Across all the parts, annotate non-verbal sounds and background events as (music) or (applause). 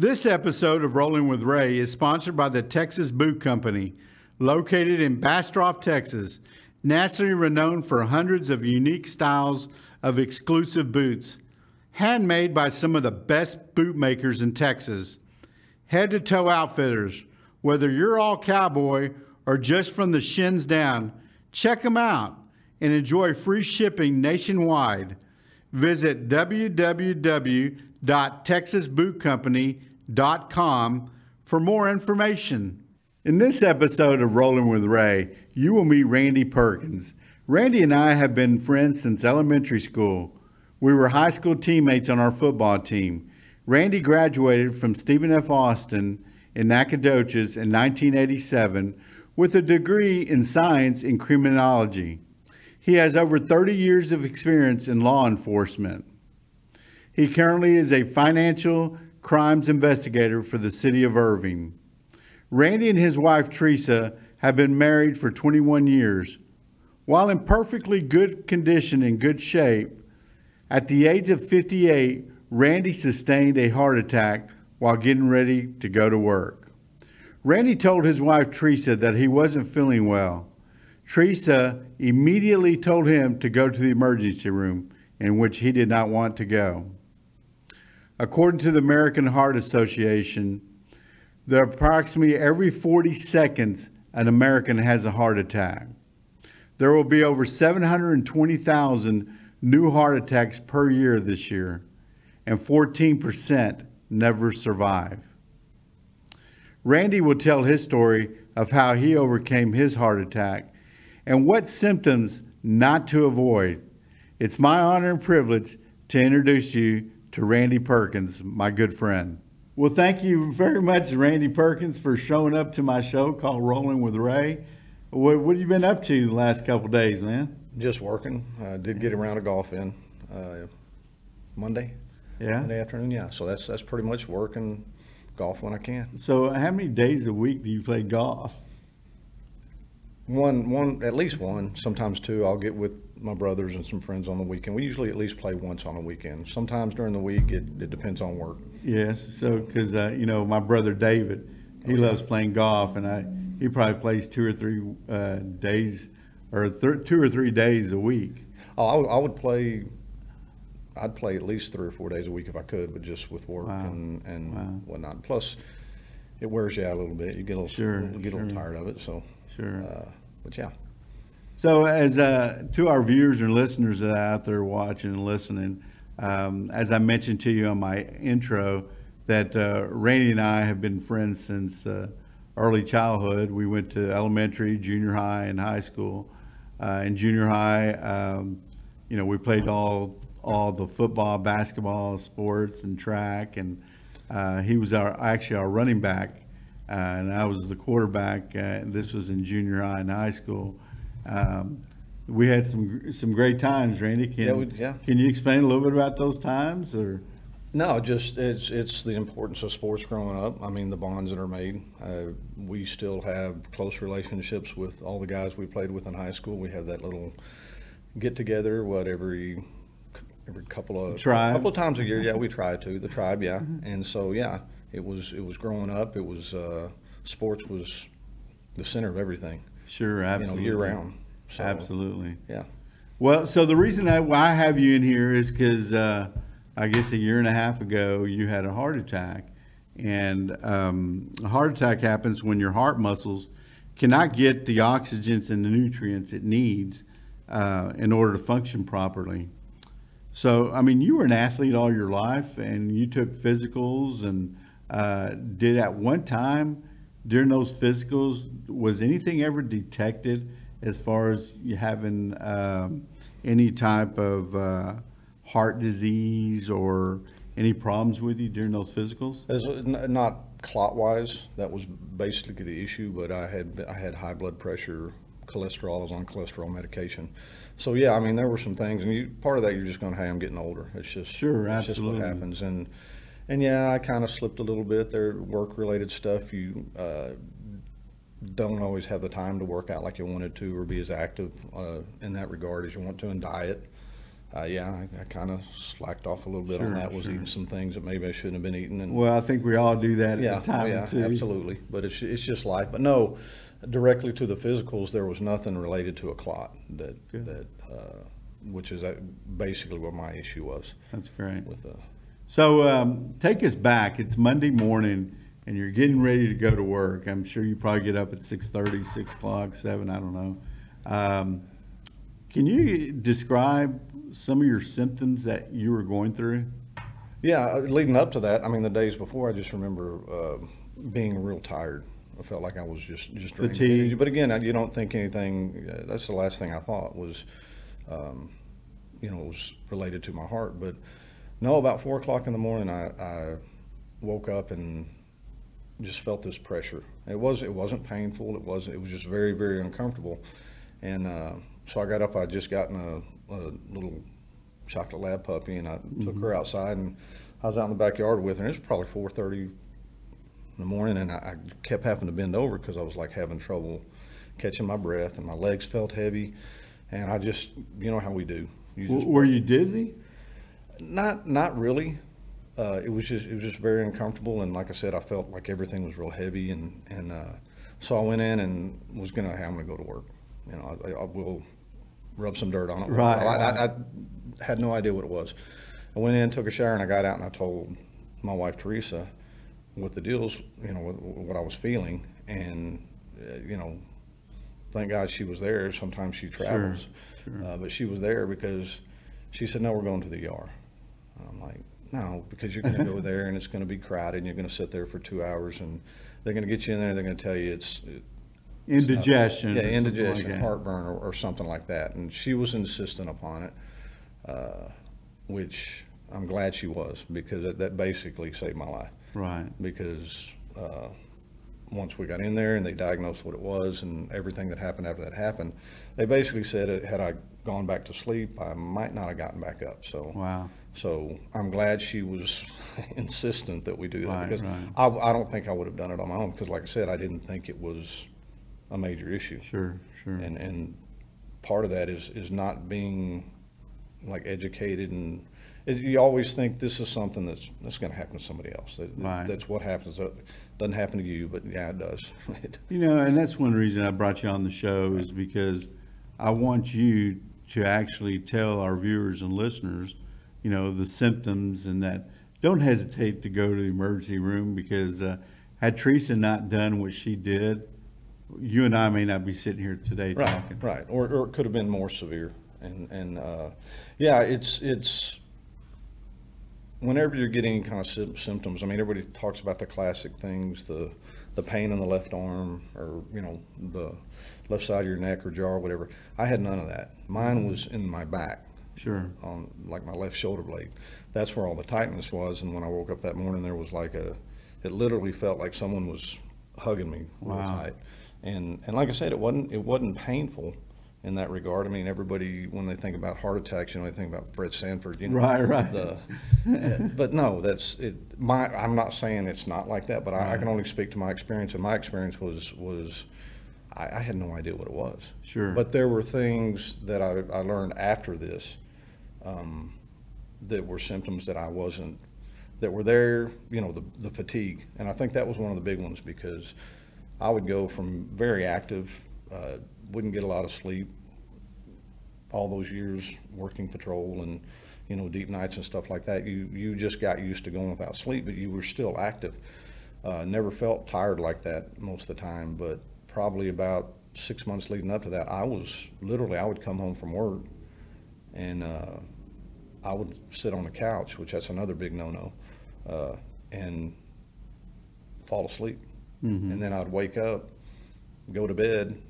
This episode of Rolling with Ray is sponsored by the Texas Boot Company, located in Bastrop, Texas, nationally renowned for hundreds of unique styles of exclusive boots, handmade by some of the best bootmakers in Texas. Head to toe outfitters, whether you're all cowboy or just from the shins down, check them out and enjoy free shipping nationwide. Visit www.texasbootcompany.com for more information. In this episode of Rolling with Ray, you will meet Randy Perkins. Randy and I have been friends since elementary school. We were high school teammates on our football team. Randy graduated from Stephen F. Austin in Nacogdoches in 1987 with a degree in science in criminology. He has over 30 years of experience in law enforcement. He currently is a financial crimes investigator for the city of Irving. Randy and his wife Teresa have been married for 21 years. While in perfectly good condition and good shape, at the age of 58, Randy sustained a heart attack while getting ready to go to work. Randy told his wife Teresa that he wasn't feeling well. Teresa immediately told him to go to the emergency room, in which he did not want to go. According to the American Heart Association, there are approximately every 40 seconds an American has a heart attack. There will be over 720,000 new heart attacks per year this year, and 14% never survive. Randy will tell his story of how he overcame his heart attack and what symptoms not to avoid. It's my honor and privilege to introduce you to Randy Perkins, my good friend. Well, thank you very much, Randy Perkins, for showing up to my show called Rolling with Ray. What, what have you been up to the last couple days, man? Just working. I did get around to golf in uh, Monday, Yeah. Monday afternoon. Yeah, so that's that's pretty much working golf when I can. So, how many days a week do you play golf? One, one, at least one, sometimes two. I'll get with my brothers and some friends on the weekend. We usually at least play once on a weekend. Sometimes during the week, it, it depends on work. Yes. So, because uh, you know, my brother David, he loves playing golf, and I he probably plays two or three uh, days, or th- two or three days a week. Oh, I would, would play. I'd play at least three or four days a week if I could, but just with work Wow. and and Wow. whatnot. Plus, it wears you out a little bit. You get a little, Sure, you get a little sure. tired of it. So, Sure. uh, but yeah. So, as uh, to our viewers and listeners that are out there watching and listening, um, as I mentioned to you on my intro, that uh, Randy and I have been friends since uh, early childhood. We went to elementary, junior high, and high school. Uh, in junior high, um, you know, we played all all the football, basketball, sports, and track. And uh, he was our actually our running back, uh, and I was the quarterback. Uh, this was in junior high and high school. Um, we had some some great times, Randy. Can, Yeah, we- yeah. can you explain a little bit about those times, or? No, just it's it's the importance of sports growing up. I mean, the bonds that are made. Uh, we still have close relationships with all the guys we played with in high school. We have that little get together, what every every couple of Tribe. couple of times a year. Yeah, we try to the tribe. Yeah, and so yeah, it was it was growing up. It was uh, sports was the center of everything. Sure, absolutely. You know, year round. So, Absolutely. Yeah. Well, so the reason I, why I have you in here is because uh, I guess a year and a half ago you had a heart attack, and um, a heart attack happens when your heart muscles cannot get the oxygens and the nutrients it needs uh, in order to function properly. So, I mean, you were an athlete all your life, and you took physicals, and uh, did at one time during those physicals was anything ever detected as far as you having um, any type of uh, heart disease or any problems with you during those physicals? As, not clot wise, that was basically the issue, but I had, I had high blood pressure, cholesterol, I was on cholesterol medication. So yeah, I mean, there were some things, and you, part of that, you're just going, to hey, I'm getting older. It's just, Sure, it's just what happens. And, and yeah, I kind of slipped a little bit there, work related stuff. You, uh, don't always have the time to work out like you wanted to or be as active, uh, in that regard as you want to in diet. Uh, yeah, I, I kind of slacked off a little bit on Sure, that. Was sure. eating some things that maybe I shouldn't have been eating, and Well, I think we all do that yeah, at the time yeah, too. absolutely. But it's it's just life. But no, directly to the physicals, there was nothing related to a clot that Good. that uh, which is uh, basically what my issue was That's great. with uh, the. So um, take us back. It's Monday morning, and you're getting ready to go to work. I'm sure you probably get up at 6:30, 6 o'clock, 7, I don't know. Um, can you describe some of your symptoms that you were going through? Yeah, uh, leading up to that, I mean, the days before, I just remember uh, being real tired. I felt like I was just just draining Fatigue. But again, I- you don't think anything. Uh, that's the last thing I thought was, um, you know, was related to my heart. But no, about four o'clock in the morning, I, I woke up and just felt this pressure. It was it wasn't painful. It was it was just very very uncomfortable. And uh, so I got up. I just gotten a, a little chocolate lab puppy, and I took her outside, and I was out in the backyard with her. And it was probably four thirty in the morning, and I, I kept having to bend over because I was like having trouble catching my breath, and my legs felt heavy, and I just you know how we do. You W- were you dizzy? Not not really. Uh, it was just it was just very uncomfortable, and like I said, I felt like everything was real heavy, and and uh, so I went in and was gonna hey, I'm gonna go to work. You know, I, I will rub some dirt on it. Right, I, I. I had no idea what it was. I went in, took a shower, and I got out, and I told my wife Teresa what the deals, you know, what, what I was feeling, and uh, you know, thank God she was there. Sometimes she travels, sure. Uh, but she was there because she said, "No, we're going to the ER." I'm like, "No, because you're going to go (laughs) there and it's going to be crowded, and you're going to sit there for two hours, and they're going to get you in there, and they're going to tell you it's Indigestion. yeah, or something like indigestion, that. heartburn, or, or something like that." And she was insistent upon it, uh, which I'm glad she was because that, that basically saved my life Right. because uh, once we got in there and they diagnosed what it was and everything that happened after that happened, they basically said it, had I gone back to sleep, I might not have gotten back up. So, Wow. So I'm glad she was (laughs) insistent that we do that Right, because right. I, I don't think I would have done it on my own because, like I said, I didn't think it was a major issue. Sure, sure. And and part of that is is not being like educated and it, you always think this is something that's that's going to happen to somebody else. That, Right. That's what happens. It doesn't happen to you, but yeah, it does. (laughs) You know, and that's one reason I brought you on the show is because I want you to actually tell our viewers and listeners, you know, the symptoms and that don't hesitate to go to the emergency room because uh, had Teresa not done what she did, you and I may not be sitting here today right, talking. right, or or it could have been more severe. And and uh, yeah, it's it's whenever you're getting any kind of sym- symptoms. I mean, everybody talks about the classic things, the the pain in the left arm, or you know, the left side of your neck or jaw or whatever. I had none of that. Mine was in my back. Sure. on like my left shoulder blade. That's where all the tightness was. And when I woke up that morning, there was like a, it literally felt like someone was hugging me real Wow. tight. And and like I said, it wasn't it wasn't painful in that regard. I mean, everybody when they think about heart attacks, you know, they think about Fred Sanford. You know, Right, right. (laughs) The, but no, that's it. My I'm not saying it's not like that, but I, I can only speak to my experience. And my experience was was. I, I had no idea what it was. Sure. But there were things that I, I learned after this um, that were symptoms that I wasn't, that were there, you know, the, the fatigue. And I think that was one of the big ones because I would go from very active, uh, wouldn't get a lot of sleep, all those years working patrol and, you know, deep nights and stuff like that. You, you just got used to going without sleep, but you were still active. Uh, never felt tired like that most of the time, but probably about six months leading up to that, I was literally, I would come home from work and uh, I would sit on the couch, which that's another big no-no, uh, and fall asleep. And then I'd wake up, go to bed,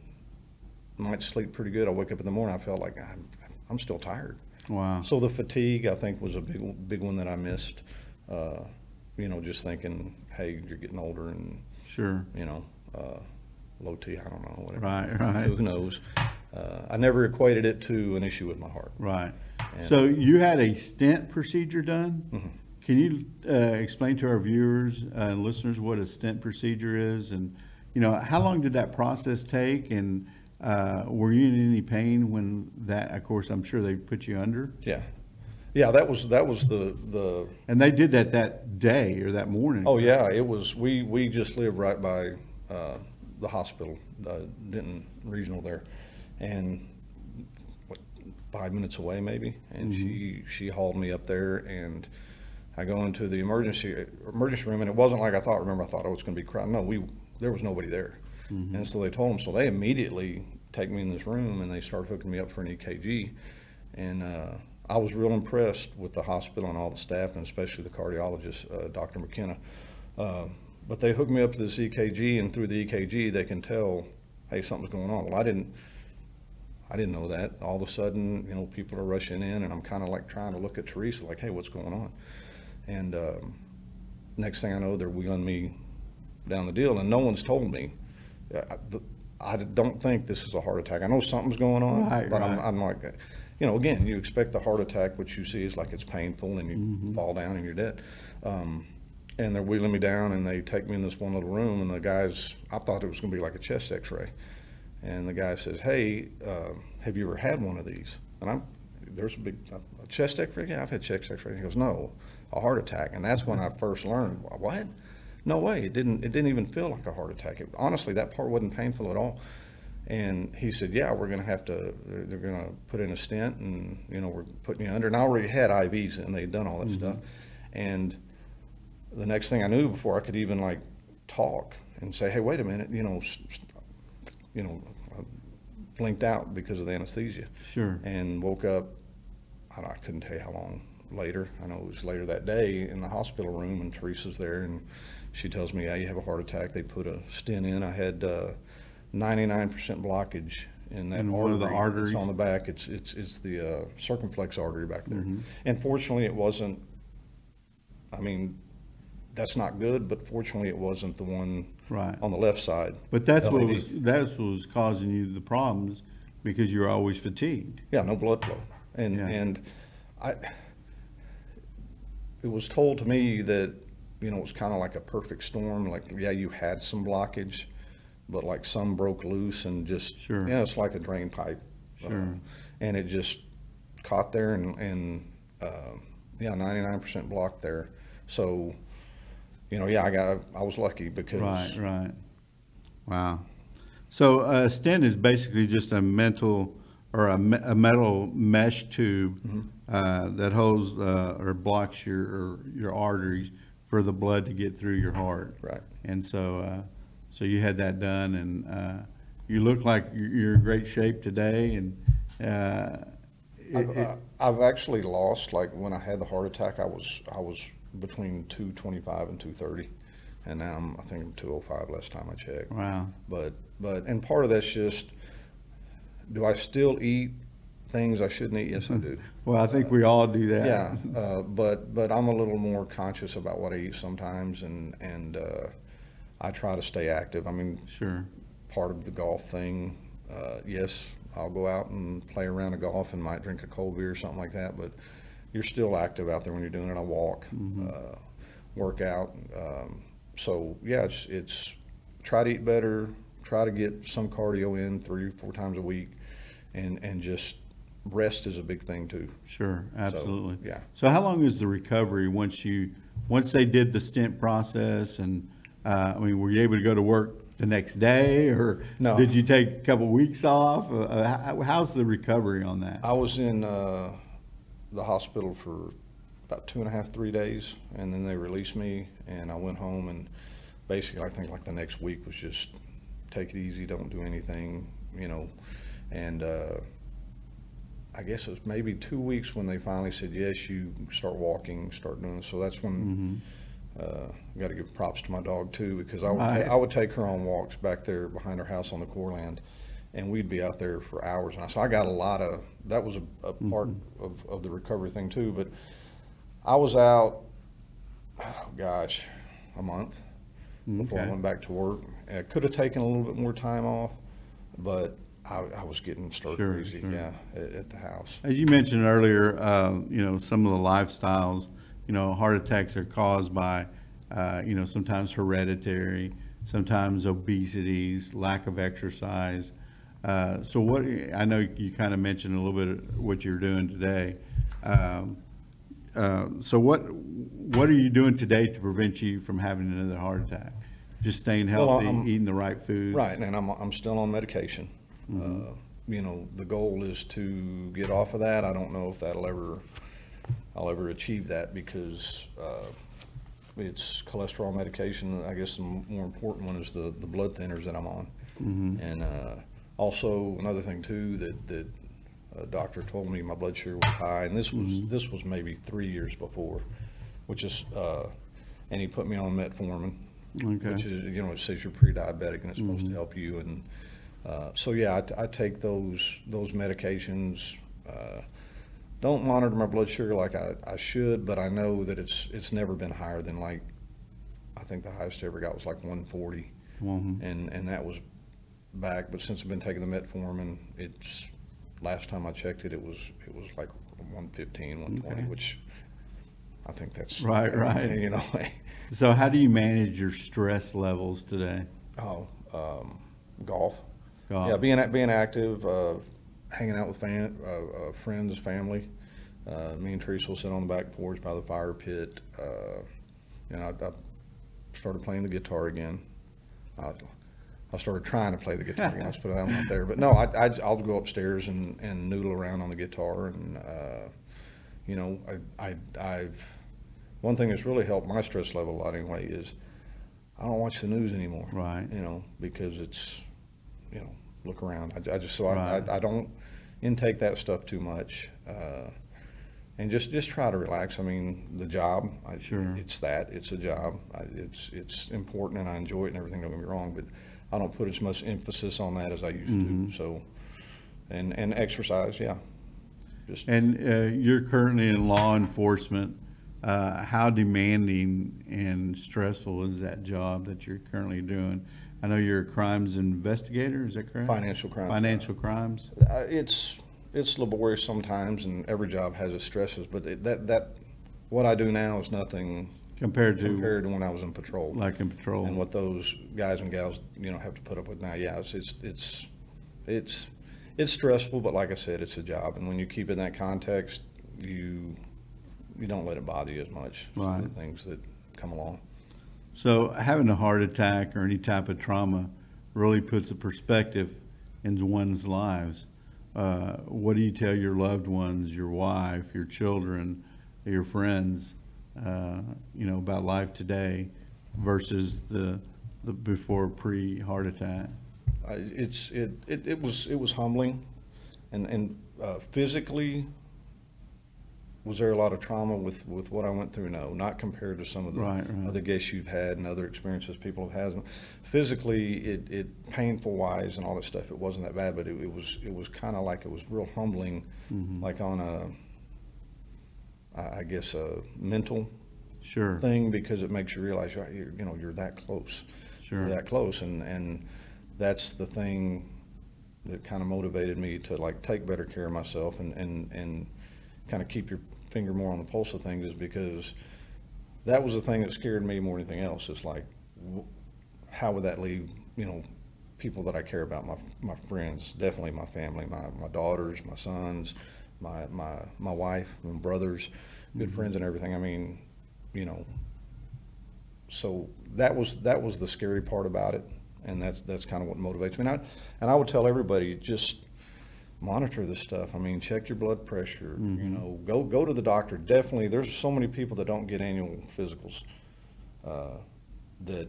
might sleep pretty good. I wake up in the morning, I felt like I'm, I'm still tired. Wow. So the fatigue, I think, was a big, big one that I missed. Uh, you know, just thinking, hey, you're getting older, and Sure. you know, uh, low T, I don't know, whatever. Right, right. Who knows? Uh, I never equated it to an issue with my heart. Right. So you had a stent procedure done? Mm-hmm. Can you uh, explain to our viewers and listeners what a stent procedure is? And, you know, how long did that process take? And Uh, were you in any pain when that, of course, I'm sure they put you under? Yeah. Yeah, that was, that was the, the, And they did that that day or that morning? oh, yeah, it was, we, we just live right by, uh, the hospital, uh, Denton Regional there. And, what, five minutes away maybe? And she, she hauled me up there and I go into the emergency, emergency room and it wasn't like I thought, remember, I thought, oh, it's gonna be crowded. No, we, there was nobody there. And so they told them, so they immediately take me in this room and they start hooking me up for an EKG. And, uh, I was real impressed with the hospital and all the staff and especially the cardiologist, uh, Dr. McKenna. Uh, But they hooked me up to this EKG and through the EKG, they can tell, hey, something's going on. Well, I didn't, I didn't know that. All of a sudden, you know, people are rushing in and I'm kind of like trying to look at Teresa like, hey, what's going on? And, um, next thing I know, they're wheeling me down the deal and no one's told me. I- I don't think this is a heart attack. I know something's going on, Right, but I'm. I'm like, you know, again, you expect the heart attack, which you see is like it's painful and Mm-hmm. you fall down and you're dead. Um, and they're wheeling me down and they take me in this one little room and the guys, I thought it was gonna be like a chest x-ray. And the guy says, hey, uh, have you ever had one of these? And I'm, there's a big, a chest x-ray? Yeah, I've had chest x-ray. He goes, no, a heart attack. And that's when I first learned, what? No way, it didn't, it didn't even feel like a heart attack. It- Honestly, that part wasn't painful at all. And he said, yeah, we're gonna have to, they're, they're gonna put in a stent and, you know, we're putting you under. And I already had IVs and they'd done all that stuff. And the next thing I knew, before I could even like talk and say, hey, wait a minute, you know, s- s- you know, I blinked out because of the anesthesia Sure. and woke up, I, I couldn't tell you how long later. I know it was later that day in the hospital room and Teresa's there and she tells me, yeah, you have a heart attack. They put a stent in. I had, uh, ninety-nine percent blockage in that In artery. one of the arteries? on the back. It's, it's, it's the, uh, circumflex artery back there. Mm-hmm. And fortunately, it wasn't, I mean, that's not good, but fortunately, it wasn't the one Right. on the left side. But that's what LAD. was, that's what was causing you the problems because you're always fatigued. Yeah, no blood flow. And, Yeah. and I, it was told to me that, you know, it was kind of like a perfect storm, like, yeah, you had some blockage, but like some broke loose and just, Sure. yeah, it's like a drain pipe. Uh, Sure. And it just caught there and, and, uh, yeah, ninety-nine percent blocked there. So, you know, yeah, I got, I was lucky because. Right, right. Wow. So a stent is basically just a mental or a, me- a metal mesh tube Mm-hmm. uh, that holds uh, or blocks your or your arteries for the blood to get through your heart. Right. And so, uh, so you had that done, and uh, you look like you're in great shape today. And uh, it- I've, it- uh, I've actually lost, like, when I had the heart attack, I was, I was between two twenty-five and two thirty. And now I'm, I think I'm two oh five last time I checked. wow. But, but, and part of that's just, do I still eat things I shouldn't eat? Yes, I do. (laughs) Well, I think we all do that. Yeah, uh, but, but I'm a little more conscious about what I eat sometimes and, and, uh, I try to stay active. I mean, Sure. part of the golf thing. Uh, yes, I'll go out and play around a golf and might drink a cold beer or something like that, but you're still active out there when you're doing it. I walk, uh, work out. Um, so yeah, it's, it's try to eat better, try to get some cardio in three, four times a week and, and just rest is a big thing too. Sure, absolutely. yeah. So how long is the recovery once you, once they did the stent process and, uh, I mean, were you able to go to work the next day or? No. Did you take a couple weeks off? Uh, Uh, how, how's the recovery on that? I was in, uh, the hospital for about two and a half, three days, and then they released me, and I went home, and basically, I think like the next week was just take it easy, don't do anything, you know, and, uh, I guess it was maybe two weeks when they finally said, yes, you start walking, start doing, so that's when, uh, got to give props to my dog too, because I would, ta- I would take her on walks back there behind her house on the core land, and we'd be out there for hours. And I- so I got a lot of, that was a, a part of, of the recovery thing too. But I was out, oh gosh, a month before I went back to work. I could have taken a little bit more time off, but I, I was getting stir Sure, crazy, sure. yeah, at, at the house. As you mentioned earlier, uh, you know, some of the lifestyles, you know, heart attacks are caused by, uh, you know, sometimes hereditary, sometimes obesities, lack of exercise. Uh, so what, I know you kind of mentioned a little bit of what you're doing today. Um, uh, so what, what are you doing today to prevent you from having another heart attack? Just staying Well, healthy, I'm- eating the right foods? Right, and I'm, I'm still on medication. Mm-hmm. Uh, You know, the goal is to get off of that. I don't know if that'll ever, I'll ever achieve that because uh, it's cholesterol medication. I guess the more important one is the, the blood thinners that I'm on. Mm-hmm. And uh, also, another thing too, that, that a doctor told me my blood sugar was high, and this was, Mm-hmm. this was maybe three years before, which is, uh, and he put me on metformin Okay. which is, you know, it says you're pre-diabetic and it's supposed to help you. And uh, so, yeah, I t- I, take those those medications. Uh, don't monitor my blood sugar like I, I should, but I know that it's it's never been higher than like I think the highest I ever got was like 140, Mhm. and and that was back. But since I've been taking the metformin, it's last time I checked it, it was it was like 115, 120, Okay. which I think that's Right, right. (laughs) You know. So how do you manage your stress levels today? Oh, um, golf. Golf. Yeah, being being active, uh, hanging out with fan, uh, uh, friends, family. Uh, me and Teresa will sit on the back porch by the fire pit. Uh, you know, I, I started playing the guitar again. I, I started trying to play the guitar again. Let's put that out (laughs) there. But no, I, I, I'll go upstairs and, and noodle around on the guitar. And, uh, you know, I, I, I've, one thing that's really helped my stress level a lot anyway is I don't watch the news anymore Right. you know, because it's, you know, look around. I, I just, so I, I, I don't intake that stuff too much. Uh, and just, just try to relax. I mean, the job, I, Sure. it's that, it's a job. I, it's, it's important and I enjoy it and everything, don't get me wrong, but I don't put as much emphasis on that as I used Mhm. to. So, and, and exercise, yeah. Just, And uh, you're currently in law enforcement. Uh, How demanding and stressful is that job that you're currently doing? I know you're a crimes investigator, is that correct? Financial crimes. Financial crimes? Uh, it's it's laborious sometimes, and every job has its stresses. But it, that that what I do now is nothing Compared to compared to when I was in patrol, like in patrol? and what those guys and gals you know have to put up with now. Yeah, it's it's it's it's, it's stressful, but like I said, it's a job, and when you keep it in that context, you you don't let it bother you as much. Some of Right. the things that come along. So having a heart attack or any type of trauma really puts a perspective into one's lives. Uh, what do you tell your loved ones, your wife, your children, your friends, uh, you know, about life today versus the, the before pre-heart attack? I, it's it, it, it was it was humbling, and and uh, physically. Was there a lot of trauma with, with what I went through? No, not compared to some of the Right, right. other guests you've had and other experiences people have had. Physically, it, it painful wise and all that stuff. It wasn't that bad, but it, it was it was kind of like it was real humbling, Mm-hmm. like on a, I I guess a mental Sure, thing because it makes you realize you're, you're you know you're that close. Sure. you're that close and and that's the thing that kind of motivated me to like take better care of myself and and and kind of keep your finger more on the pulse of things is because that was the thing that scared me more than anything else. It's like w- how would that leave you know people that I care about my my friends definitely my family my my daughters my sons my my my wife my brothers good friends and everything. I mean you know so that was that was the scary part about it. And that's that's kind of what motivates me. And I, and I would tell everybody just monitor this stuff. I mean check your blood pressure you know go go to the doctor. Definitely there's so many people that don't get annual physicals uh, that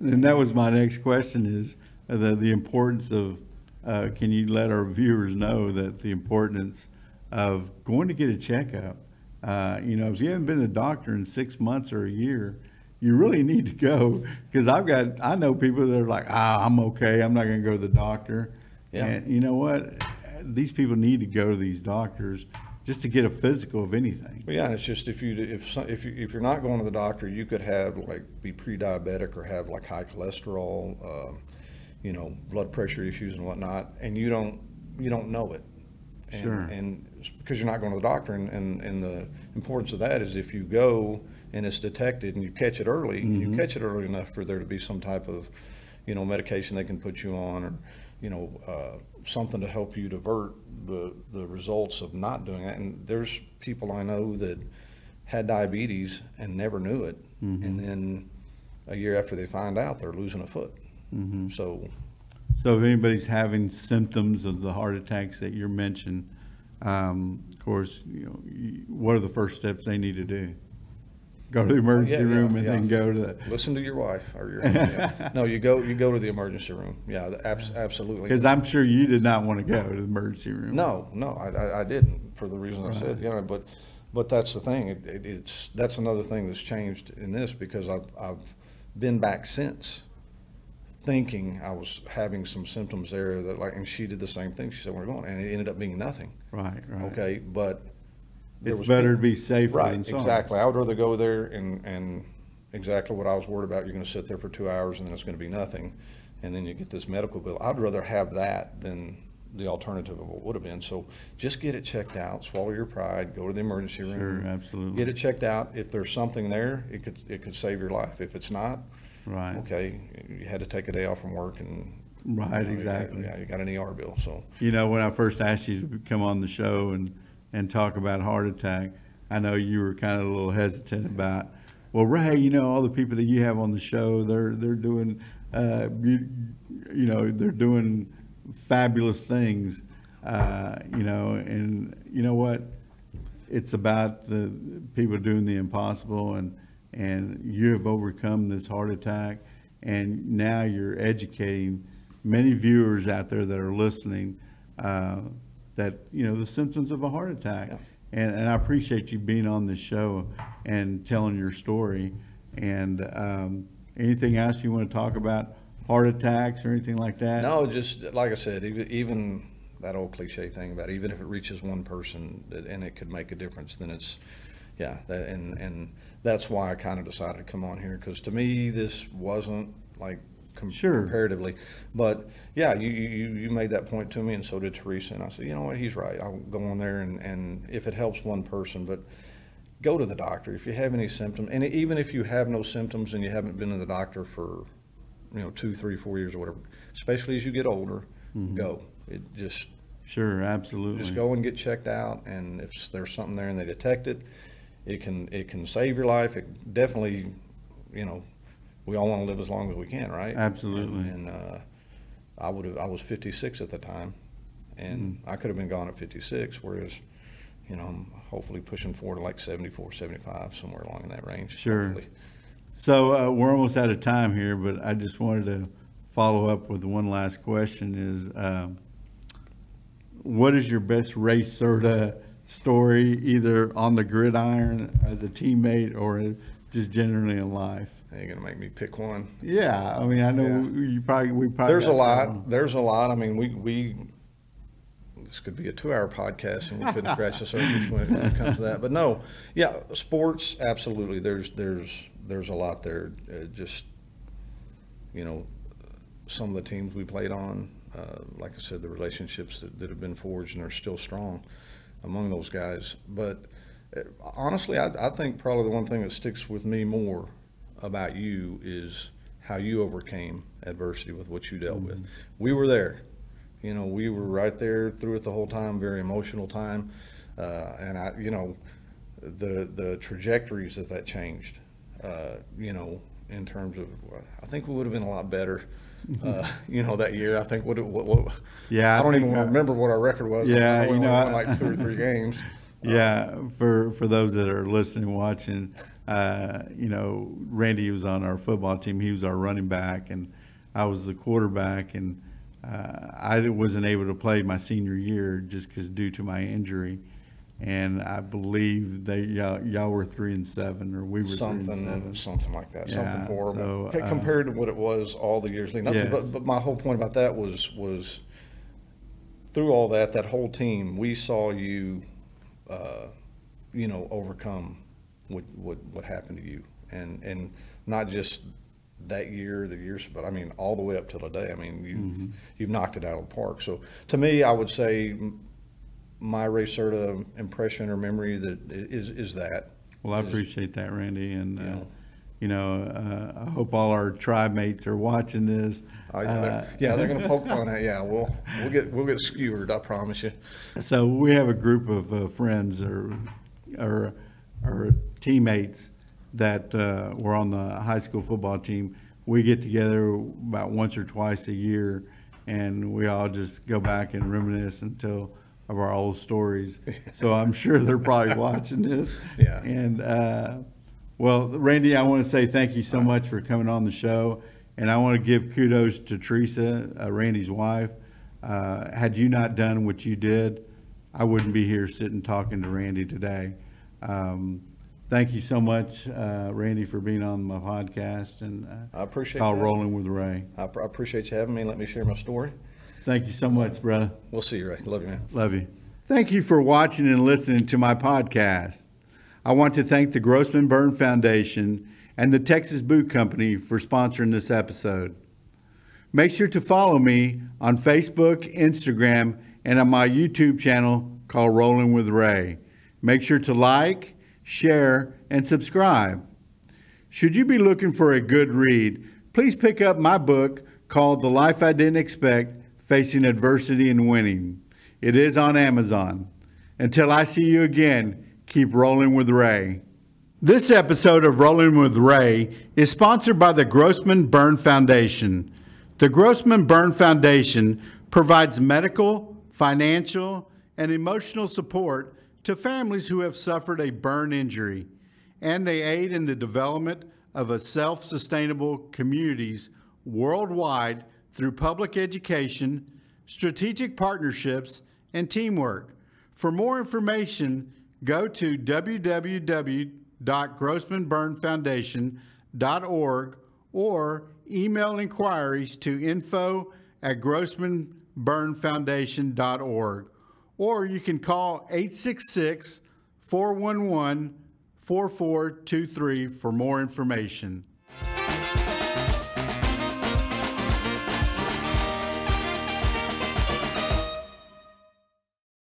And that was my next question is uh, the, the importance of, uh, can you let our viewers know that the importance of going to get a checkup? Uh, you know, if you haven't been to the doctor in six months or a year, you really need to go. Cause I've got, I know people that are like, ah, I'm okay. I'm not gonna go to the doctor. Yeah. And you know what? These people need to go to these doctors just to get a physical of anything. Well, yeah, and it's just if you if if you, if you're not going to the doctor, you could have like be pre-diabetic or have like high cholesterol, um, you know, blood pressure issues and whatnot, and you don't you don't know it. And, Sure. And because you're not going to the doctor, and, and and the importance of that is if you go and it's detected and you catch it early, you mm-hmm. catch it early enough for there to be some type of, you know, medication they can put you on or you know, uh, something to help you divert the, the results of not doing that. And there's people I know that had diabetes and never knew it. Mm-hmm. And then a year after they find out, they're losing a foot. Mm-hmm. So, So if anybody's having symptoms of the heart attacks that you're mentioning, um, of course, you know, you- what are the first steps they need to do? Go to the emergency Yeah, yeah, room and then go to the, listen to your wife or your, (laughs) yeah. no, you go, you go to the emergency room. Yeah, the- abs- absolutely. because I'm sure you did not want to go to the emergency room. No, no, I, I, I didn't, for the reason I said, you know, but, but that's the thing, it, it- it's, that's another thing that's changed in this, because I've, I've been back since, thinking I was having some symptoms there that like, and she did the same thing, she said, we're going, and it ended up being nothing, Right, right. okay, but. there It's was better to people- be safer than Right, sorry. exactly, I would rather go there and, and exactly what I was worried about, you're gonna sit there for two hours and then it's gonna be nothing, and then you get this medical bill, I'd rather have that than the alternative of what would have been, so just get it checked out, swallow your pride, go to the emergency room. Sure, absolutely. Get it checked out, if there's something there, it could, it could save your life, if it's not, Right, okay, you had to take a day off from work and. right, you know, exactly. Yeah, you got an ER bill, so. You know, when I first asked you to come on the show and, and talk about heart attack, I know you were kind of a little hesitant about, well, Ray, you know, all the people that you have on the show, they're, they're doing, uh, you, you know, they're doing fabulous things, uh, you know, and you know what? It's about the people doing the impossible and, and you have overcome this heart attack and now you're educating many viewers out there that are listening, uh, that, you know, the symptoms of a heart attack. Yeah. And, and I appreciate you being on this show and telling your story. And, um, anything else you want to talk about, heart attacks or anything like that? No, just like I said, even, even that old cliche thing about even if it reaches one person and it could make a difference, then it's, yeah, that, and, and that's why I kind of decided to come on here, because to me, this wasn't like com- Sure. comparatively. But yeah, you, you, you made that point to me and so did Teresa, and I said, you know what, he's right. I'll go on there and, and if it helps one person, but go to the doctor if you have any symptoms. And even if you have no symptoms and you haven't been to the doctor for, you know, two, three, four years or whatever, especially as you get older, mm-hmm. go. It just, Sure, absolutely. just go and get checked out. And if there's something there and they detect it, it can, it can save your life. It definitely, you know, we all want to live as long as we can, right? Absolutely. And, uh, I would have, I was fifty-six at the time and Mm-hmm. I could have been gone at fifty-six, whereas, you know, I'm hopefully pushing forward to like 74, 75, somewhere along in that range. Sure. hopefully. So uh, we're almost out of time here, but I just wanted to follow up with one last question is, um, what is your best race Serta story, either on the gridiron as a teammate or just generally in life? You're gonna make me pick one. Yeah, I mean, I know Yeah. you probably, we probably. There's a lot, some. there's a lot. I mean, we, we, this could be a two-hour podcast and we couldn't (laughs) scratch the surface when it- when it comes to that. But no, yeah, sports, absolutely. There's, there's, there's a lot there. Uh, Just, you know, some of the teams we played on, uh, like I said, the relationships that, that have been forged and are still strong among those guys. But uh, honestly, I, I think probably the one thing that sticks with me more about you is how you overcame adversity with what you dealt with. We were there. You know, we were right there through it the whole time, very emotional time. Uh, and I, you know, the, the trajectories that that changed, uh, you know, in terms of, I think we would have been a lot better, uh, (laughs) you know, that year. I think what, what, what Yeah, I I don't even remember what our record was. Yeah, we you know, won like two or three (laughs) games. Yeah, for, for those that are listening, watching, uh, you know, Randy was on our football team. He was our running back, and I was the quarterback. And uh, I wasn't able to play my senior year just because due to my injury. And I believe they y'all, y'all were three and seven, or we were three and something, seven. something like that, Yeah, something horrible so, C- uh, compared to what it was all the years leading up. to. Yes. But, but my whole point about that was was through all that, that whole team, we saw you, uh, you know, overcome what what what happened to you, and and not just that year, the years, but I mean all the way up till today. I mean, you Mm-hmm. you've knocked it out of the park. So to me, I would say m- my Ray Serta impression or memory that is is that. Well, I is- appreciate that, Randy, and you uh, know. you know, uh, I hope all our tribe mates are watching this. Uh, yeah, they're, yeah, (laughs) they're gonna poke fun at, yeah, we'll, we'll get, we'll get skewered, I promise you. So we have a group of uh, friends or, or, or teammates that uh, were on the high school football team. We get together about once or twice a year, and we all just go back and reminisce until of our old stories. (laughs) So I'm sure they're probably watching this. Yeah. And uh, well, Randy, I want to say thank you so much for coming on the show, and I want to give kudos to Teresa, uh, Randy's wife. Uh, had you not done what you did, I wouldn't be here sitting talking to Randy today. Um, thank you so much, uh, Randy, for being on my podcast and uh, I appreciate call that. Rolling with Ray. I pr- I appreciate you having me, let me share my story. Thank you so much, brother. We'll see you, Ray, love you, man. Love you. Thank you for watching and listening to my podcast. I want to thank the Grossman Burn Foundation and the Texas Boot Company for sponsoring this episode. Make sure to follow me on Facebook, Instagram, and on my YouTube channel called Rolling with Ray. Make sure to like, share, and subscribe. Should you be looking for a good read, please pick up my book called The Life I Didn't Expect Facing Adversity and Winning. It is on Amazon. Until I see you again, keep rolling with Ray. This episode of Rolling with Ray is sponsored by the Grossman Burn Foundation. The Grossman Burn Foundation provides medical, financial, and emotional support to families who have suffered a burn injury, and they aid in the development of a self-sustainable communities worldwide through public education, strategic partnerships, and teamwork. For more information, go to www.grossmanburnfoundation.org or email inquiries to info at grossmanburnfoundation.org. Or you can call 866 411 4423 for more information.